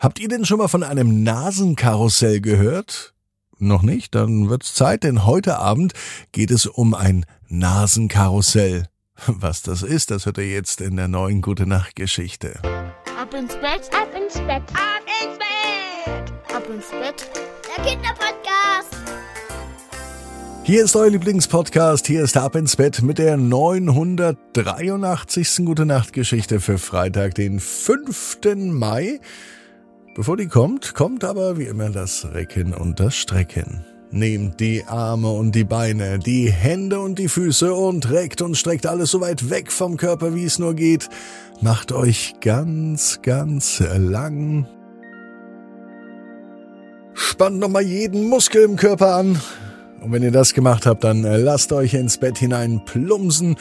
Habt ihr denn schon mal von einem Nasenkarussell gehört? Noch nicht? Dann wird's Zeit, denn heute Abend geht es um ein Nasenkarussell. Was das ist, das hört ihr jetzt in der neuen Gute Nacht Geschichte. Ab ins Bett, ab ins Bett, ab ins Bett, ab ins Bett. Der Kinderpodcast. Hier ist euer Lieblingspodcast, hier ist Ab ins Bett mit der 983. Gute Nacht Geschichte für Freitag, den 5. Mai. Bevor die kommt, kommt aber wie immer das Recken und das Strecken. Nehmt die Arme und die Beine, die Hände und die Füße und reckt und streckt alles so weit weg vom Körper, wie es nur geht. Macht euch ganz, ganz lang. Spannt nochmal jeden Muskel im Körper an. Und wenn ihr das gemacht habt, dann lasst euch ins Bett hinein plumsen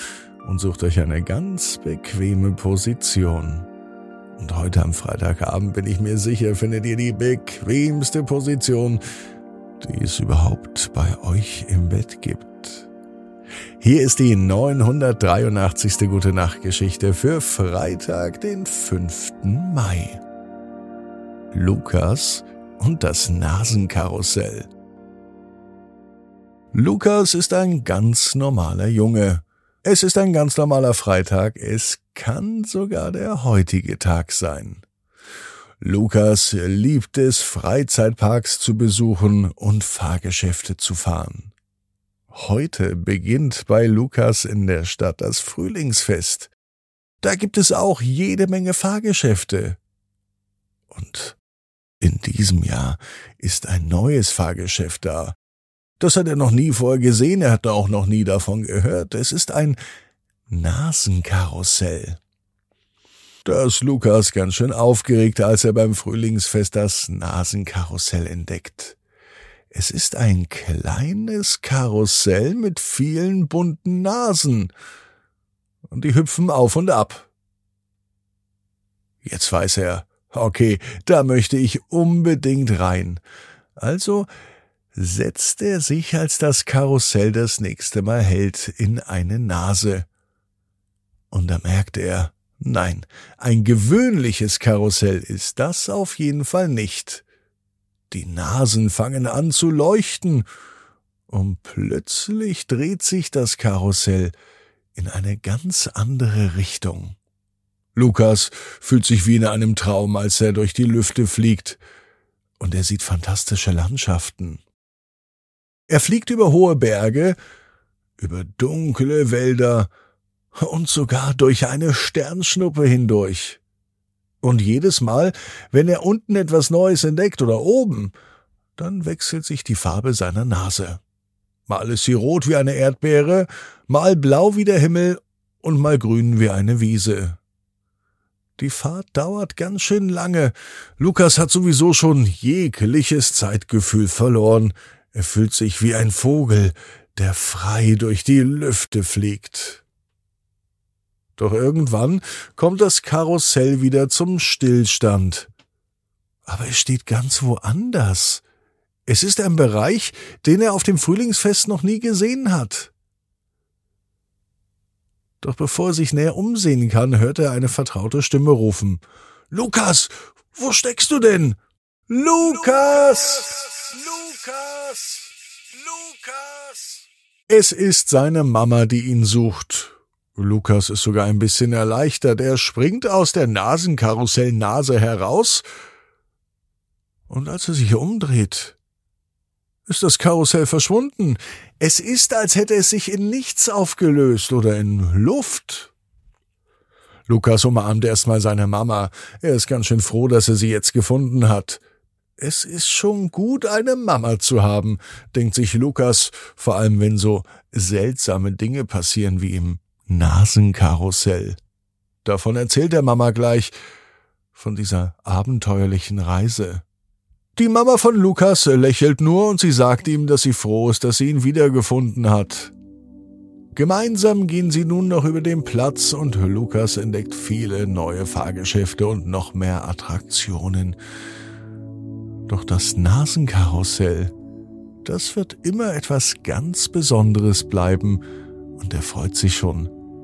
und sucht euch eine ganz bequeme Position. Und heute am Freitagabend bin ich mir sicher, findet ihr die bequemste Position, die es überhaupt bei euch im Bett gibt. Hier ist die 983. Gute Nacht Geschichte für Freitag, den 5. Mai. Lukas und das Nasenkarussell. Lukas ist ein ganz normaler Junge. Es ist ein ganz normaler Freitag, es kann sogar der heutige Tag sein. Lukas liebt es, Freizeitparks zu besuchen und Fahrgeschäfte zu fahren. Heute beginnt bei Lukas in der Stadt das Frühlingsfest. Da gibt es auch jede Menge Fahrgeschäfte. Und in diesem Jahr ist ein neues Fahrgeschäft da. Das hat er noch nie vorher gesehen, er hat auch noch nie davon gehört. Es ist ein Nasenkarussell. Da ist Lukas ganz schön aufgeregt, als er beim Frühlingsfest das Nasenkarussell entdeckt. Es ist ein kleines Karussell mit vielen bunten Nasen. Und die hüpfen auf und ab. Jetzt weiß er, okay, da möchte ich unbedingt rein. Also setzt er sich, als das Karussell das nächste Mal hält, in eine Nase. Und da merkt er, nein, ein gewöhnliches Karussell ist das auf jeden Fall nicht. Die Nasen fangen an zu leuchten, und plötzlich dreht sich das Karussell in eine ganz andere Richtung. Lukas fühlt sich wie in einem Traum, als er durch die Lüfte fliegt, und er sieht fantastische Landschaften. Er fliegt über hohe Berge, über dunkle Wälder und sogar durch eine Sternschnuppe hindurch. Und jedes Mal, wenn er unten etwas Neues entdeckt oder oben, dann wechselt sich die Farbe seiner Nase. Mal ist sie rot wie eine Erdbeere, mal blau wie der Himmel und mal grün wie eine Wiese. Die Fahrt dauert ganz schön lange. Lukas hat sowieso schon jegliches Zeitgefühl verloren. Er fühlt sich wie ein Vogel, der frei durch die Lüfte fliegt. Doch irgendwann kommt das Karussell wieder zum Stillstand. Aber es steht ganz woanders. Es ist ein Bereich, den er auf dem Frühlingsfest noch nie gesehen hat. Doch bevor er sich näher umsehen kann, hört er eine vertraute Stimme rufen. Lukas, wo steckst du denn? Lukas! Lukas! Lukas! Es ist seine Mama, die ihn sucht. Lukas ist sogar ein bisschen erleichtert. Er springt aus der Nasenkarussellnase heraus, und als er sich umdreht, ist das Karussell verschwunden. Es ist, als hätte es sich in nichts aufgelöst oder in Luft. Lukas umarmt erstmal seine Mama. Er ist ganz schön froh, dass er sie jetzt gefunden hat. Es ist schon gut, eine Mama zu haben, denkt sich Lukas, vor allem wenn so seltsame Dinge passieren wie im Nasenkarussell. Davon erzählt der Mama gleich, von dieser abenteuerlichen Reise. Die Mama von Lukas lächelt nur und sie sagt ihm, dass sie froh ist, dass sie ihn wiedergefunden hat. Gemeinsam gehen sie nun noch über den Platz und Lukas entdeckt viele neue Fahrgeschäfte und noch mehr Attraktionen. Doch das Nasenkarussell, das wird immer etwas ganz Besonderes bleiben und er freut sich schon,